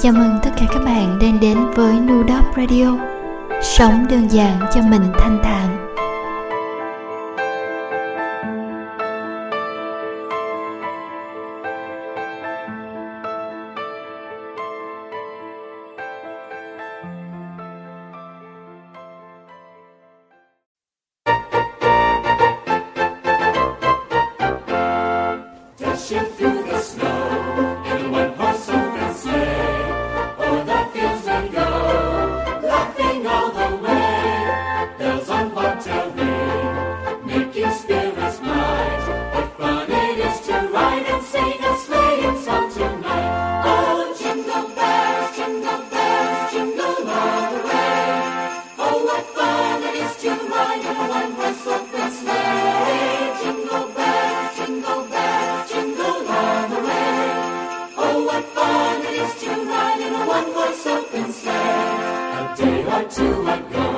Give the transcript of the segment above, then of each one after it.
Chào mừng tất cả các bạn đang đến với Nudop Radio. Sống đơn giản cho mình thanh thản. what to let go.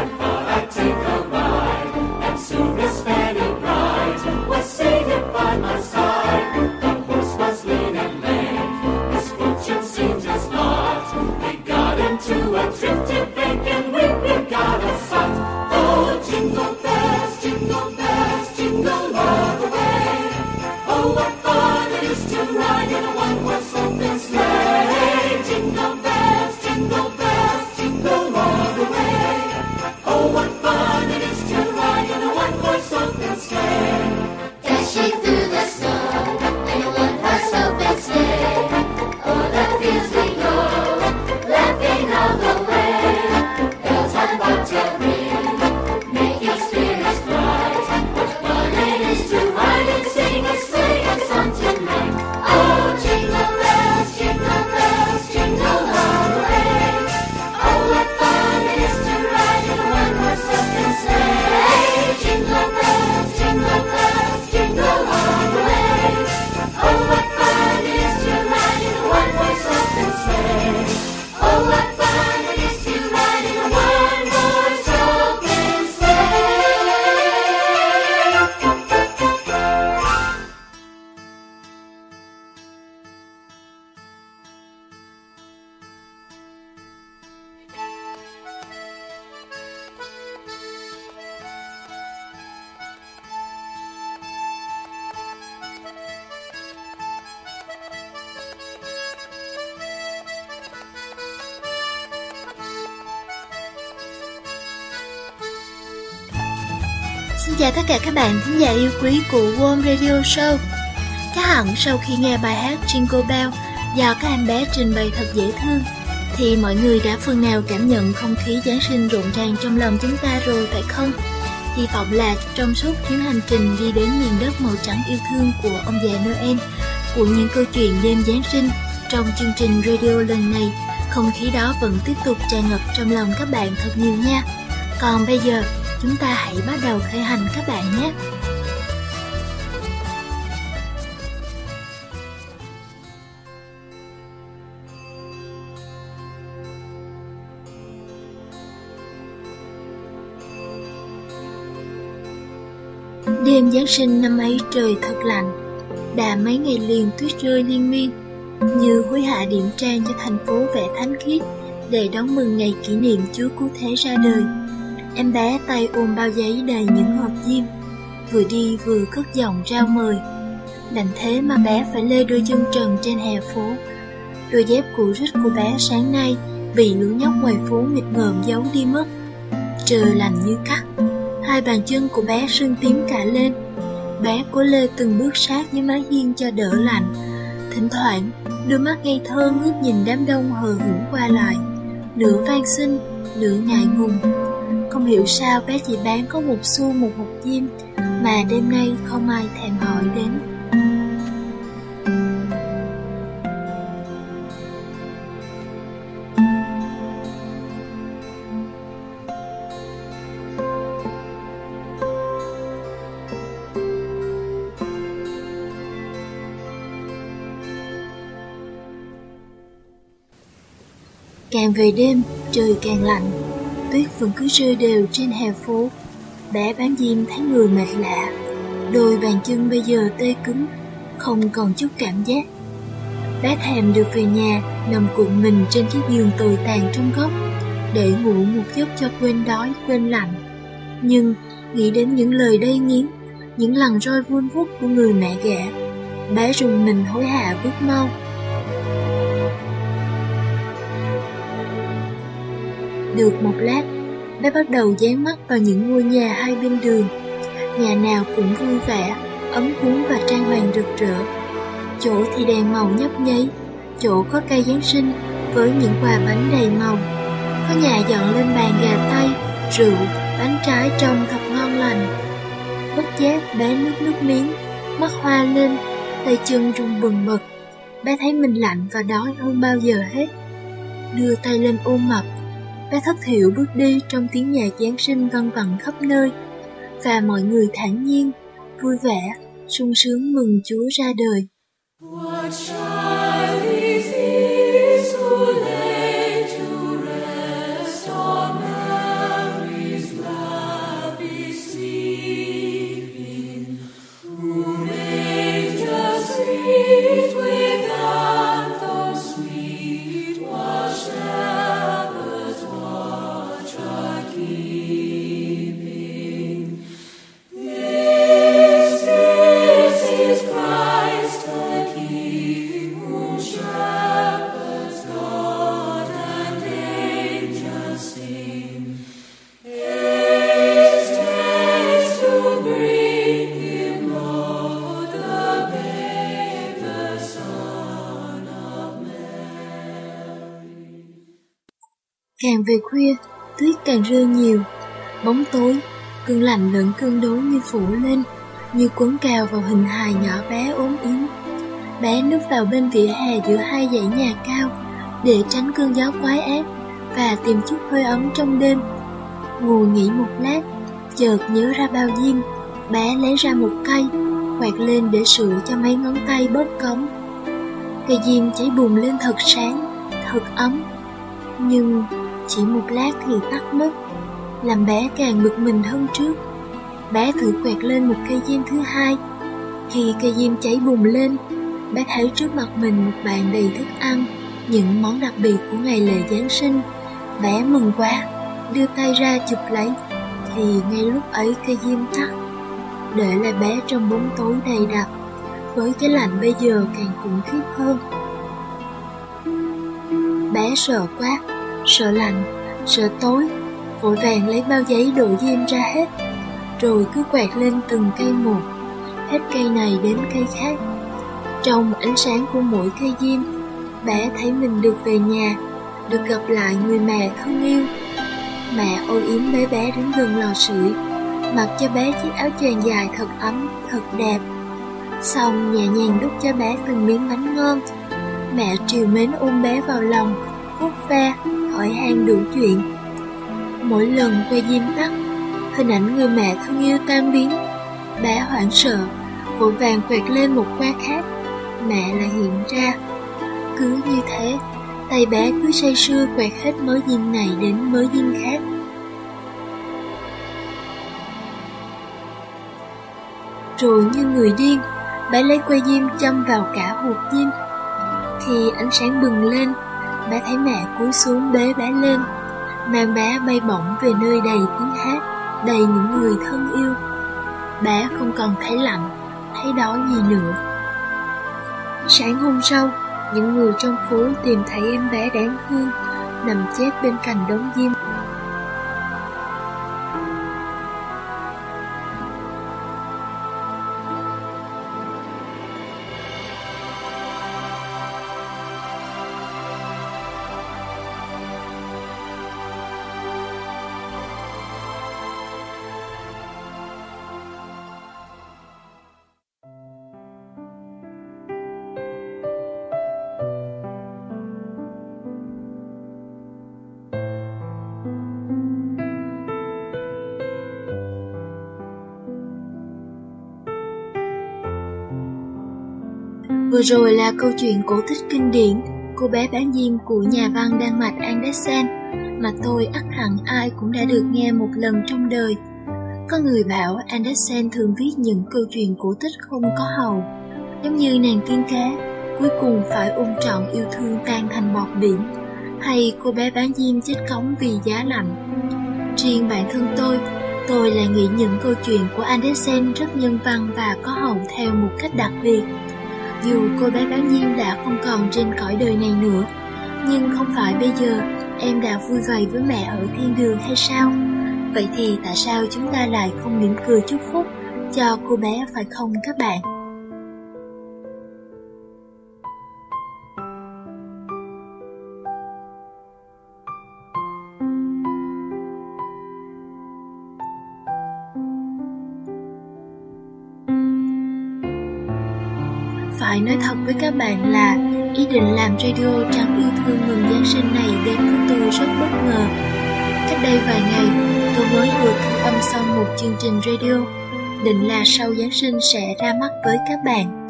I thought I'd take a ride, and soon Miss Fanny Bright was seated by my side. The horse was lean and lank, his fortune seemed his lot. We got into a drift drifted bank, and we, we got. Cả các bạn thính giả yêu quý của Warm Radio Show Chắc hẳn sau khi nghe bài hát Jingle Bell do các em bé trình bày thật dễ thương, thì mọi người đã phần nào cảm nhận không khí Giáng sinh rộn ràng trong lòng chúng ta rồi phải không? Hy vọng là trong suốt chuyến hành trình đi đến miền đất màu trắng yêu thương của ông già Noel, của những câu chuyện đêm Giáng sinh trong chương trình radio lần này, không khí đó vẫn tiếp tục tràn ngập trong lòng các bạn thật nhiều nha. Còn bây giờ chúng ta hãy bắt đầu khởi hành các bạn nhé. Đêm Giáng sinh năm ấy trời thật lạnh, đã mấy ngày liền tuyết rơi liên miên, như hối hạ điểm trang cho thành phố vẻ thánh khiết để đón mừng ngày kỷ niệm Chúa Cứu Thế ra đời. Em bé tay ôm bao giấy đầy những hộp diêm, vừa đi vừa cất giọng rao mời. Lạnh thế mà bé phải lê đôi chân trần trên hè phố. Đôi dép cũ rít của bé sáng nay bị lũ nhóc ngoài phố nghịch ngợm giấu đi mất. Trời lạnh như cắt, hai bàn chân của bé sưng tím cả lên. Bé cố lê từng bước sát với mái hiên cho đỡ lạnh. Thỉnh thoảng, đôi mắt ngây thơ ngước nhìn đám đông hờ hững qua lại, nửa van xin, nửa ngại ngùng không hiểu sao bé chỉ bán có một xu một hộp diêm Mà đêm nay không ai thèm hỏi đến. Càng về đêm, trời càng lạnh tuyết vẫn cứ rơi đều trên hè phố. Bé bán diêm thấy người mệt lạ, đôi bàn chân bây giờ tê cứng, không còn chút cảm giác. Bé thèm được về nhà, nằm cuộn mình trên chiếc giường tồi tàn trong góc, để ngủ một giấc cho quên đói, quên lạnh. Nhưng, nghĩ đến những lời đầy nghiến, những lần roi vun vút của người mẹ ghẻ, bé rùng mình hối hả bước mau. Được một lát, bé bắt đầu dán mắt vào những ngôi nhà hai bên đường. Nhà nào cũng vui vẻ, ấm cúng và trang hoàng rực rỡ. Chỗ thì đèn màu nhấp nháy, chỗ có cây Giáng sinh với những quà bánh đầy màu. Có nhà dọn lên bàn gà tây, rượu, bánh trái trông thật ngon lành. Bất giác bé nước nước miếng, mắt hoa lên, tay chân run bừng bật. Bé thấy mình lạnh và đói hơn bao giờ hết. Đưa tay lên ôm mập, bé thất thiểu bước đi trong tiếng nhạc Giáng sinh văng vẳng khắp nơi. Và mọi người thản nhiên, vui vẻ, sung sướng mừng Chúa ra đời. What về khuya, tuyết càng rơi nhiều, bóng tối, cơn lạnh lẫn cơn đối như phủ lên, như cuốn cào vào hình hài nhỏ bé ốm yếu. Bé núp vào bên vỉa hè giữa hai dãy nhà cao để tránh cơn gió quái ác và tìm chút hơi ấm trong đêm. Ngồi nghỉ một lát, chợt nhớ ra bao diêm, bé lấy ra một cây, quạt lên để sửa cho mấy ngón tay bớt cống. Cây diêm cháy bùng lên thật sáng, thật ấm, nhưng chỉ một lát thì tắt mất, làm bé càng bực mình hơn trước. Bé thử quẹt lên một cây diêm thứ hai. Khi cây diêm cháy bùng lên, bé thấy trước mặt mình một bàn đầy thức ăn, những món đặc biệt của ngày lễ Giáng sinh. Bé mừng quá, đưa tay ra chụp lấy, thì ngay lúc ấy cây diêm tắt, để lại bé trong bóng tối đầy đặc. Với cái lạnh bây giờ càng khủng khiếp hơn. Bé sợ quá, sợ lạnh, sợ tối, vội vàng lấy bao giấy đổ diêm ra hết, rồi cứ quẹt lên từng cây một, hết cây này đến cây khác. Trong ánh sáng của mỗi cây diêm, bé thấy mình được về nhà, được gặp lại người mẹ thương yêu. Mẹ ôi yếm bé bé đến gần lò sưởi, mặc cho bé chiếc áo choàng dài thật ấm, thật đẹp. Xong nhẹ nhàng đút cho bé từng miếng bánh ngon. Mẹ triều mến ôm bé vào lòng, vuốt ve, hỏi han đủ chuyện. Mỗi lần quay diêm tắt, hình ảnh người mẹ thân yêu tan biến. Bé hoảng sợ, vội vàng quẹt lên một que khác, mẹ lại hiện ra. Cứ như thế, tay bé cứ say sưa quẹt hết mớ diêm này đến mớ diêm khác. Rồi như người điên, bé lấy que diêm châm vào cả hộp diêm. Khi ánh sáng bừng lên, bé thấy mẹ cúi xuống bế bé lên, mang bé bay bổng về nơi đầy tiếng hát, đầy những người thân yêu. Bé không còn thấy lạnh, thấy đói gì nữa. Sáng hôm sau, những người trong phố tìm thấy em bé đáng thương, nằm chết bên cạnh đống diêm. Vừa rồi là câu chuyện cổ tích kinh điển Cô bé bán diêm của nhà văn Đan Mạch Andersen mà tôi ắt hẳn ai cũng đã được nghe một lần trong đời. Có người bảo Andersen thường viết những câu chuyện cổ tích không có hầu, giống như nàng tiên cá, cuối cùng phải ôm trọn yêu thương tan thành bọt biển hay cô bé bán diêm chết cống vì giá lạnh riêng bản thân tôi tôi lại nghĩ những câu chuyện của Andersen rất nhân văn và có hậu theo một cách đặc biệt dù cô bé bán diêm đã không còn trên cõi đời này nữa, nhưng không phải bây giờ em đã vui vầy với mẹ ở thiên đường hay sao? Vậy thì tại sao chúng ta lại không mỉm cười chúc phúc cho cô bé phải không các bạn? Phải nói thật với các bạn là ý định làm radio trắng yêu thương mừng Giáng sinh này đến với tôi rất bất ngờ. Cách đây vài ngày, tôi mới vừa thu âm xong một chương trình radio, định là sau Giáng sinh sẽ ra mắt với các bạn.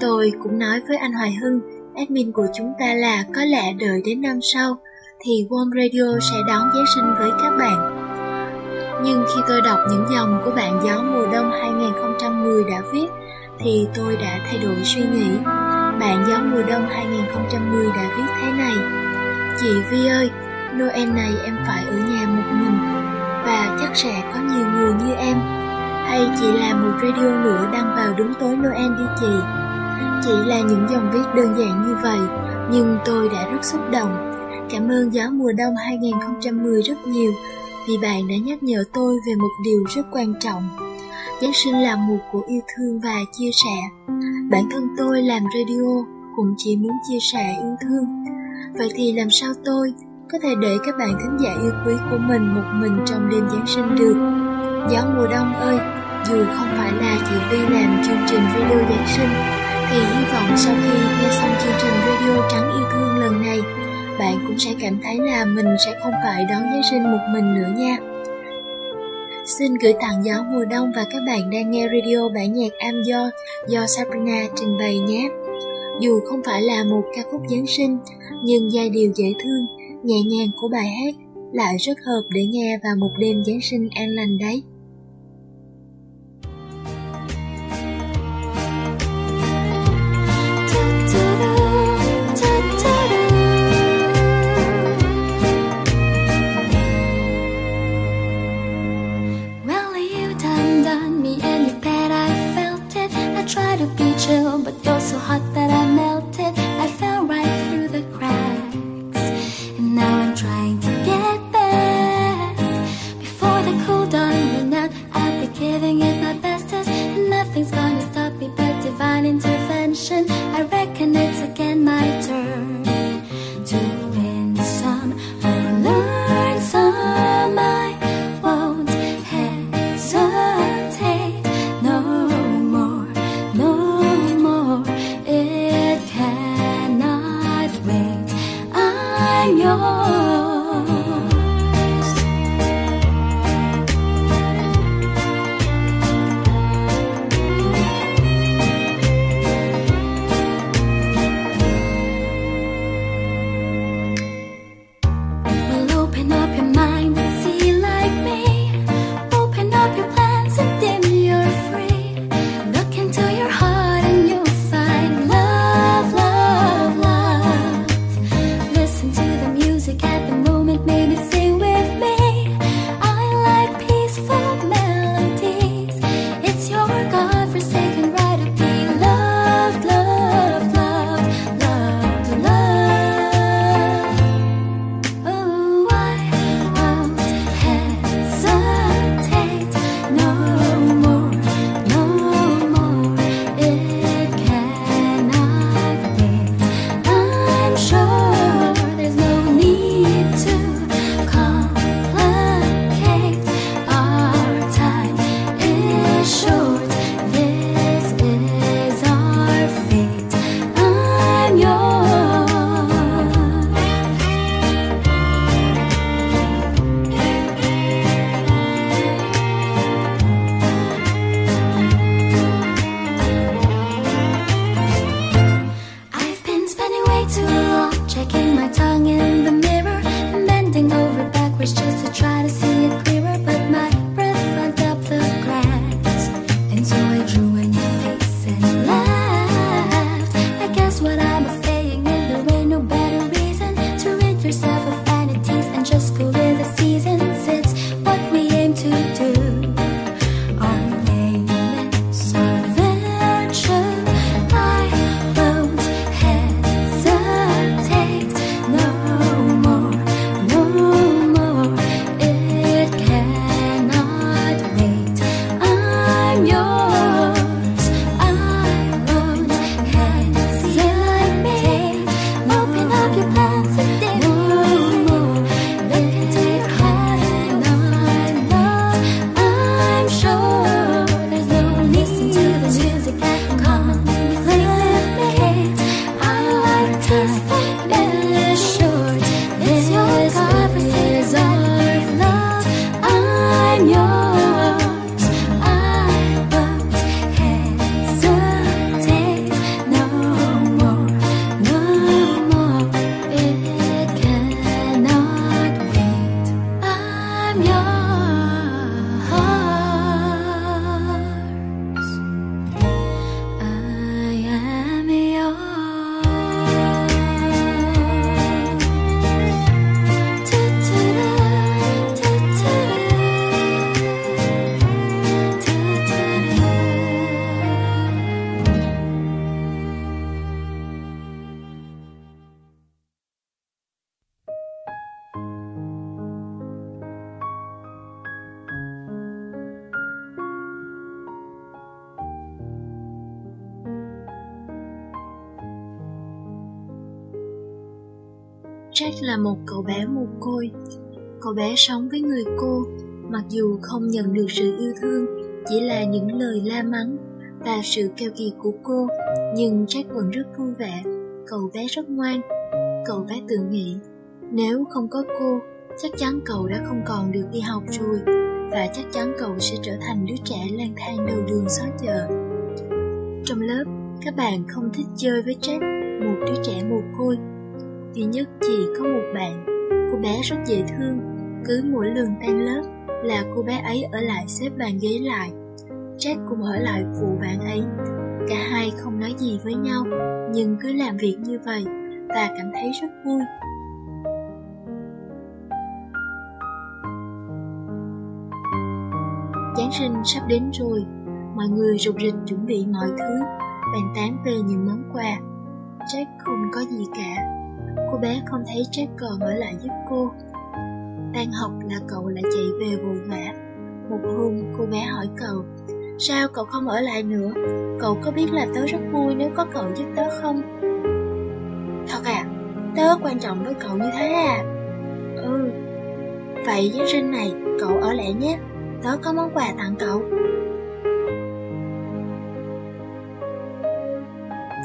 Tôi cũng nói với anh Hoài Hưng, admin của chúng ta là có lẽ đợi đến năm sau thì Warm Radio sẽ đón Giáng sinh với các bạn. Nhưng khi tôi đọc những dòng của bạn gió mùa đông 2010 đã viết thì tôi đã thay đổi suy nghĩ. Bạn gió mùa đông 2010 đã viết thế này. Chị Vi ơi, Noel này em phải ở nhà một mình và chắc sẽ có nhiều người như em. Hay chị làm một radio nữa đăng vào đúng tối Noel đi chị. Chỉ là những dòng viết đơn giản như vậy, nhưng tôi đã rất xúc động. Cảm ơn gió mùa đông 2010 rất nhiều vì bạn đã nhắc nhở tôi về một điều rất quan trọng Giáng sinh là mùa của yêu thương và chia sẻ. Bản thân tôi làm radio cũng chỉ muốn chia sẻ yêu thương. Vậy thì làm sao tôi có thể để các bạn thính giả yêu quý của mình một mình trong đêm Giáng sinh được? Gió mùa đông ơi, dù không phải là chị Vi làm chương trình radio Giáng sinh, thì hy vọng sau khi nghe xong chương trình radio trắng yêu thương lần này, bạn cũng sẽ cảm thấy là mình sẽ không phải đón Giáng sinh một mình nữa nha. Xin gửi tặng gió mùa đông và các bạn đang nghe radio bản nhạc am do do Sabrina trình bày nhé. Dù không phải là một ca khúc Giáng sinh, nhưng giai điệu dễ thương, nhẹ nhàng của bài hát lại rất hợp để nghe vào một đêm Giáng sinh an lành đấy. Là một cậu bé mồ côi. Cậu bé sống với người cô, mặc dù không nhận được sự yêu thương, chỉ là những lời la mắng và sự keo kiệt của cô, nhưng Jack vẫn rất vui vẻ. Cậu bé rất ngoan. Cậu bé tự nghĩ, nếu không có cô, chắc chắn cậu đã không còn được đi học rồi, và chắc chắn cậu sẽ trở thành đứa trẻ lang thang đầu đường xó chợ. Trong lớp, các bạn không thích chơi với Jack, một đứa trẻ mồ côi duy nhất chỉ có một bạn. Cô bé rất dễ thương cứ mỗi lần tan lớp là cô bé ấy ở lại xếp bàn ghế lại. Jack cũng ở lại phụ bạn ấy. Cả hai không nói gì với nhau nhưng cứ làm việc như vậy và cảm thấy rất vui. Giáng sinh sắp đến rồi, mọi người rục rịch chuẩn bị mọi thứ, bàn tán về những món quà. Jack không có gì cả, cô bé không thấy Jack cờ ở lại giúp cô. Tan học là cậu lại chạy về vội vã. Một hôm cô bé hỏi cậu, sao cậu không ở lại nữa? Cậu có biết là tớ rất vui nếu có cậu giúp tớ không? Thật à, tớ quan trọng với cậu như thế à? Ừ, vậy Giáng sinh này cậu ở lại nhé, tớ có món quà tặng cậu.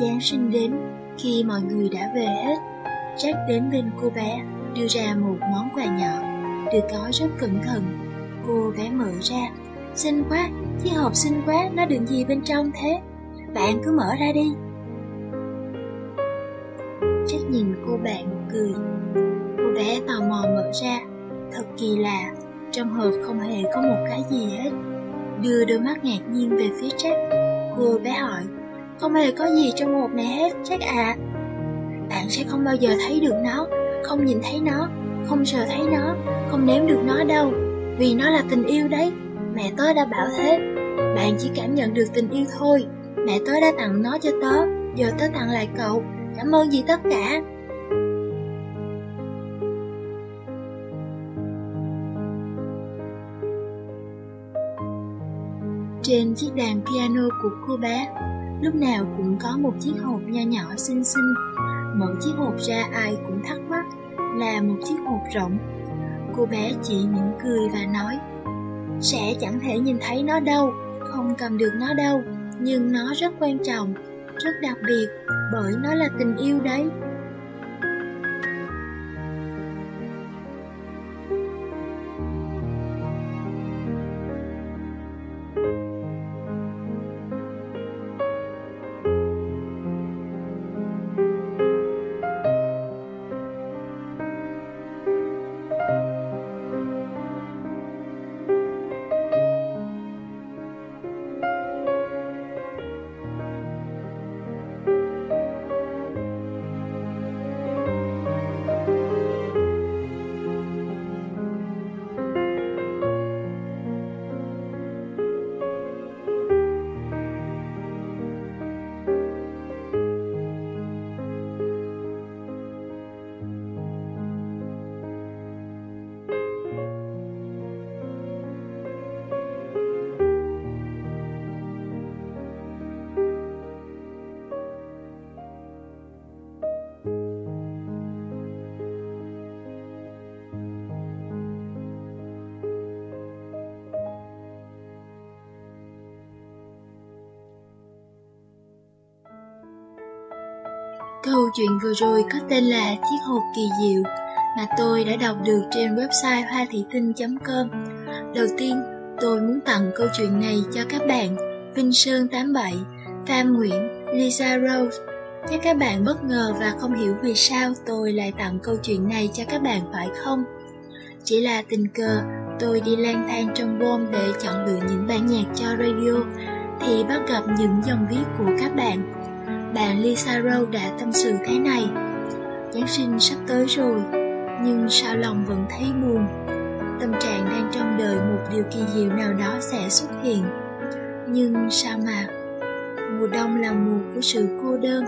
Giáng sinh đến khi mọi người đã về hết Jack đến bên cô bé, đưa ra một món quà nhỏ, được gói rất cẩn thận. Cô bé mở ra, xinh quá, chiếc hộp xinh quá, nó đựng gì bên trong thế? Bạn cứ mở ra đi. Jack nhìn cô bạn cười. Cô bé tò mò mở ra, thật kỳ lạ, trong hộp không hề có một cái gì hết. Đưa đôi mắt ngạc nhiên về phía Jack, cô bé hỏi, không hề có gì trong hộp này hết, Jack à bạn sẽ không bao giờ thấy được nó, không nhìn thấy nó, không sờ thấy nó, không nếm được nó đâu, vì nó là tình yêu đấy. Mẹ tớ đã bảo thế. Bạn chỉ cảm nhận được tình yêu thôi. Mẹ tớ đã tặng nó cho tớ. Giờ tớ tặng lại cậu. Cảm ơn vì tất cả. Trên chiếc đàn piano của cô bé, lúc nào cũng có một chiếc hộp nho nhỏ xinh xinh. Mở chiếc hộp ra ai cũng thắc mắc, Là một chiếc hộp rộng Cô bé chỉ mỉm cười và nói, Sẽ chẳng thể nhìn thấy nó đâu, Không cầm được nó đâu, Nhưng nó rất quan trọng, Rất đặc biệt, Bởi nó là tình yêu đấy. Câu chuyện vừa rồi có tên là Chiếc hộp kỳ diệu mà tôi đã đọc được trên website hoa thị tinh.com. Đầu tiên, tôi muốn tặng câu chuyện này cho các bạn Vinh Sơn 87, Phan Nguyễn, Lisa Rose. Chắc các bạn bất ngờ và không hiểu vì sao tôi lại tặng câu chuyện này cho các bạn phải không? Chỉ là tình cờ tôi đi lang thang trong bom để chọn lựa những bản nhạc cho radio thì bắt gặp những dòng viết của các bạn. Bạn Lisa Rowe đã tâm sự thế này. Giáng sinh sắp tới rồi, nhưng sao lòng vẫn thấy buồn. Tâm trạng đang trong đời một điều kỳ diệu nào đó sẽ xuất hiện. Nhưng sao mà mùa đông là mùa của sự cô đơn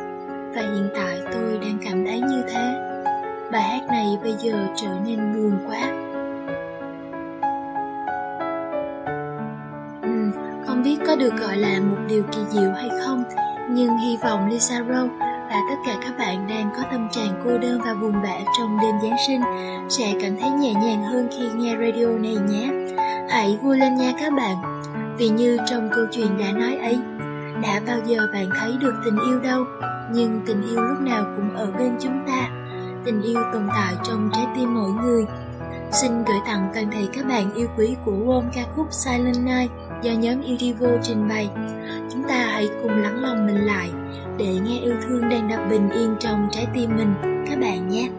và hiện tại tôi đang cảm thấy như thế. Bài hát này bây giờ trở nên buồn quá. ừ, không biết có được gọi là một điều kỳ diệu hay không, nhưng hy vọng Lisa Rose và tất cả các bạn đang có tâm trạng cô đơn và buồn bã trong đêm Giáng sinh sẽ cảm thấy nhẹ nhàng hơn khi nghe radio này nhé. Hãy vui lên nha các bạn, vì như trong câu chuyện đã nói ấy, đã bao giờ bạn thấy được tình yêu đâu, nhưng tình yêu lúc nào cũng ở bên chúng ta. Tình yêu tồn tại trong trái tim mỗi người. Xin gửi tặng toàn thể các bạn yêu quý của Wom ca khúc Silent Night do nhóm Udivo trình bày. Chúng ta hãy cùng lắng lòng mình lại để nghe yêu thương đang đập bình yên trong trái tim mình các bạn nhé.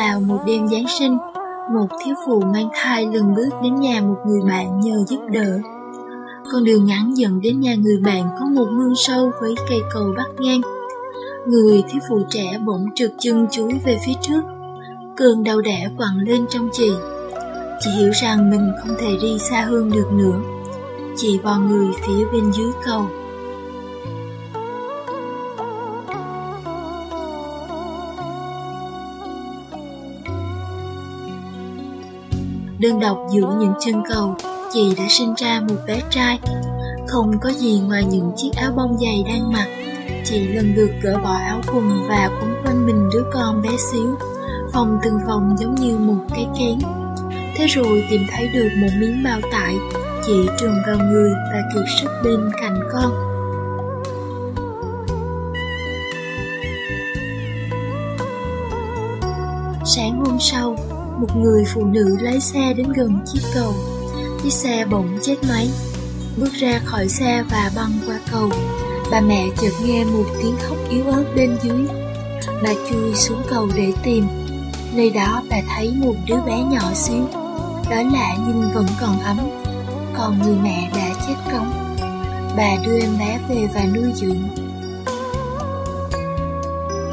Vào một đêm Giáng sinh, một thiếu phụ mang thai lần bước đến nhà một người bạn nhờ giúp đỡ. Con đường ngắn dẫn đến nhà người bạn có một mương sâu với cây cầu bắc ngang. Người thiếu phụ trẻ bỗng trượt chân chuối về phía trước. Cơn đau đẻ quặn lên trong chị. Chị hiểu rằng mình không thể đi xa hơn được nữa. Chị bò người phía bên dưới cầu. Đơn độc giữa những chân cầu, chị đã sinh ra một bé trai. Không có gì ngoài những chiếc áo bông dày đang mặc. Chị lần lượt gỡ bỏ áo quần và quấn quanh mình đứa con bé xíu, phòng từng phòng giống như một cái kén. Thế rồi tìm thấy được một miếng bao tải, chị trường vào người và kiệt sức bên cạnh con. Sáng hôm sau, một người phụ nữ lái xe đến gần chiếc cầu. Chiếc xe bỗng chết máy. Bước ra khỏi xe và băng qua cầu. Bà mẹ chợt nghe một tiếng khóc yếu ớt bên dưới. Bà chui xuống cầu để tìm. Nơi đó bà thấy một đứa bé nhỏ xíu. Đó lạ nhưng vẫn còn ấm. Còn người mẹ đã chết cống. Bà đưa em bé về và nuôi dưỡng.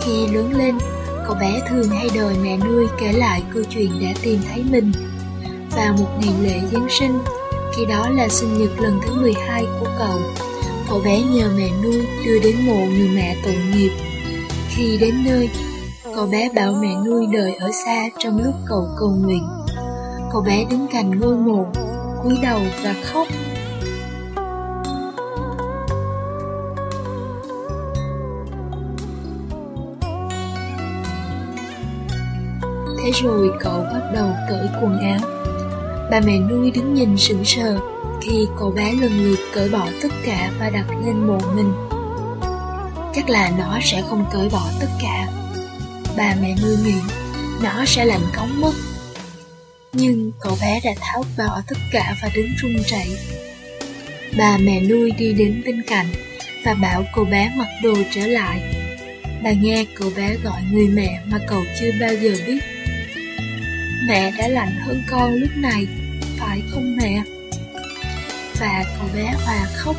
Khi lớn lên, Cậu bé thường hay đòi mẹ nuôi kể lại câu chuyện đã tìm thấy mình. Vào một ngày lễ Giáng sinh, khi đó là sinh nhật lần thứ 12 của cậu, cậu bé nhờ mẹ nuôi đưa đến mộ người mẹ tội nghiệp. Khi đến nơi, cậu bé bảo mẹ nuôi đợi ở xa trong lúc cậu cầu nguyện. Cậu bé đứng cạnh ngôi mộ, cúi đầu và khóc Thế rồi cậu bắt đầu cởi quần áo. Bà mẹ nuôi đứng nhìn sững sờ Khi cậu bé lần lượt cởi bỏ tất cả và đặt lên mộ mình. Chắc là nó sẽ không cởi bỏ tất cả. Bà mẹ nuôi nghĩ Nó sẽ lạnh cống mất. Nhưng cậu bé đã tháo bỏ tất cả và đứng run rẩy. Bà mẹ nuôi đi đến bên cạnh Và bảo cậu bé mặc đồ trở lại. Bà nghe cậu bé gọi người mẹ mà cậu chưa bao giờ biết. Mẹ đã lạnh hơn con lúc này, phải không mẹ? Và cậu bé hòa khóc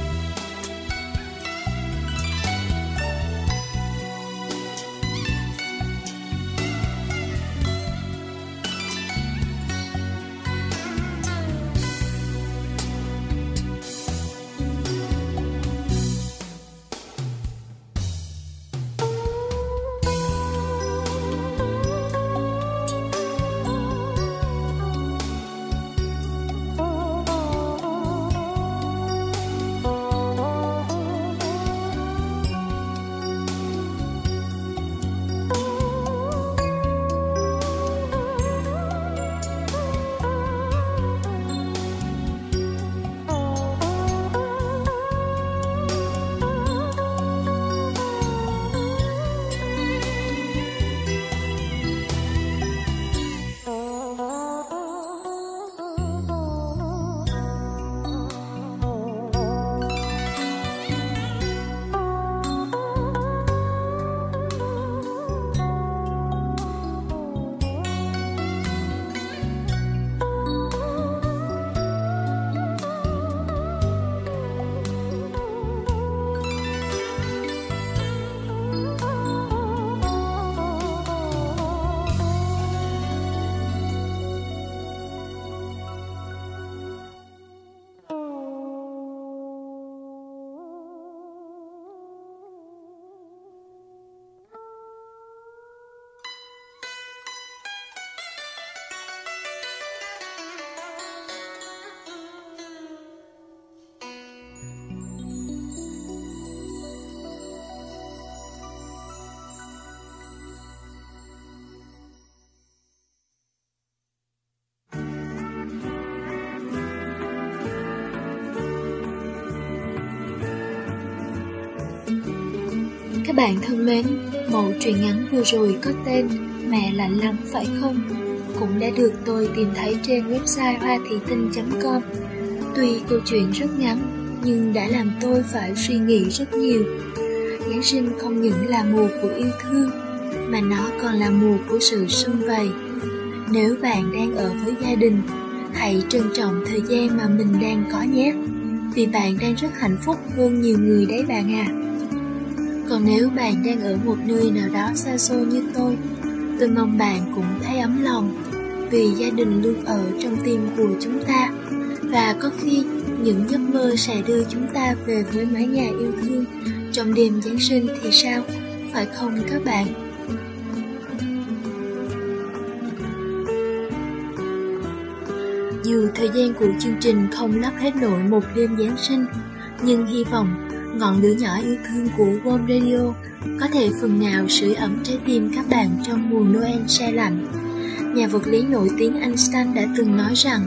bạn thân mến, mẫu truyện ngắn vừa rồi có tên Mẹ lạnh lắm phải không? Cũng đã được tôi tìm thấy trên website hoa thị tinh.com Tuy câu chuyện rất ngắn, nhưng đã làm tôi phải suy nghĩ rất nhiều. Giáng sinh không những là mùa của yêu thương, mà nó còn là mùa của sự sum vầy. Nếu bạn đang ở với gia đình, hãy trân trọng thời gian mà mình đang có nhé, vì bạn đang rất hạnh phúc hơn nhiều người đấy bạn à. Còn nếu bạn đang ở một nơi nào đó xa xôi như tôi, tôi mong bạn cũng thấy ấm lòng, vì gia đình luôn ở trong tim của chúng ta. Và có khi những giấc mơ sẽ đưa chúng ta về với mái nhà yêu thương trong đêm Giáng sinh thì sao, phải không các bạn? Dù thời gian của chương trình không lắp hết nổi một đêm Giáng sinh, nhưng hy vọng ngọn lửa nhỏ yêu thương của Warm Radio có thể phần nào sưởi ấm trái tim các bạn trong mùa Noel se lạnh. Nhà vật lý nổi tiếng Einstein đã từng nói rằng,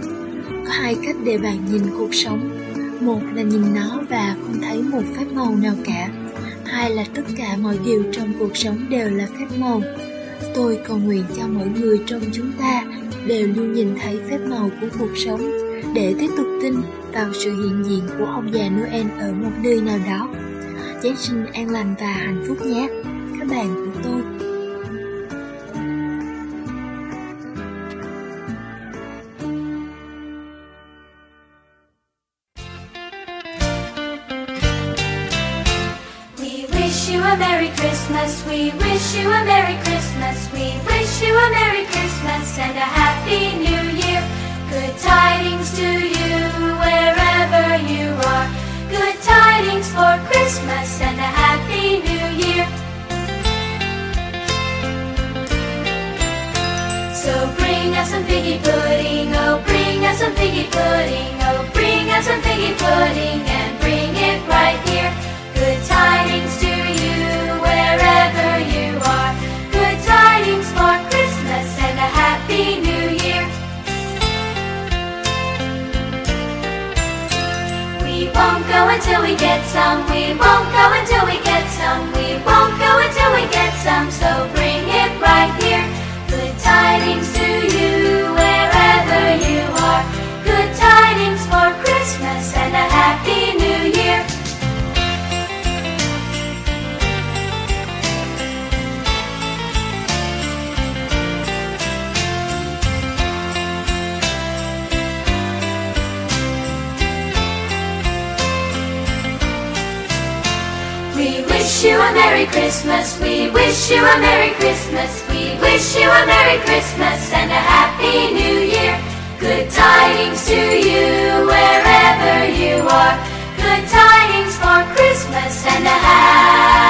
có hai cách để bạn nhìn cuộc sống. Một là nhìn nó và không thấy một phép màu nào cả. Hai là tất cả mọi điều trong cuộc sống đều là phép màu. Tôi cầu nguyện cho mỗi người trong chúng ta đều luôn nhìn thấy phép màu của cuộc sống để tiếp tục tin vào sự hiện diện của ông già Noel ở một nơi nào đó. Giáng sinh an lành và hạnh phúc nhé, các bạn pudding and bring it right here. Good tidings to you wherever you are. Good tidings for Christmas and a Happy New Year. We won't go until we get some. We won't go until we get some. We won't go until we get some. So Christmas. We wish you a Merry Christmas. We wish you a Merry Christmas and a Happy New Year. Good tidings to you wherever you are. Good tidings for Christmas and a Happy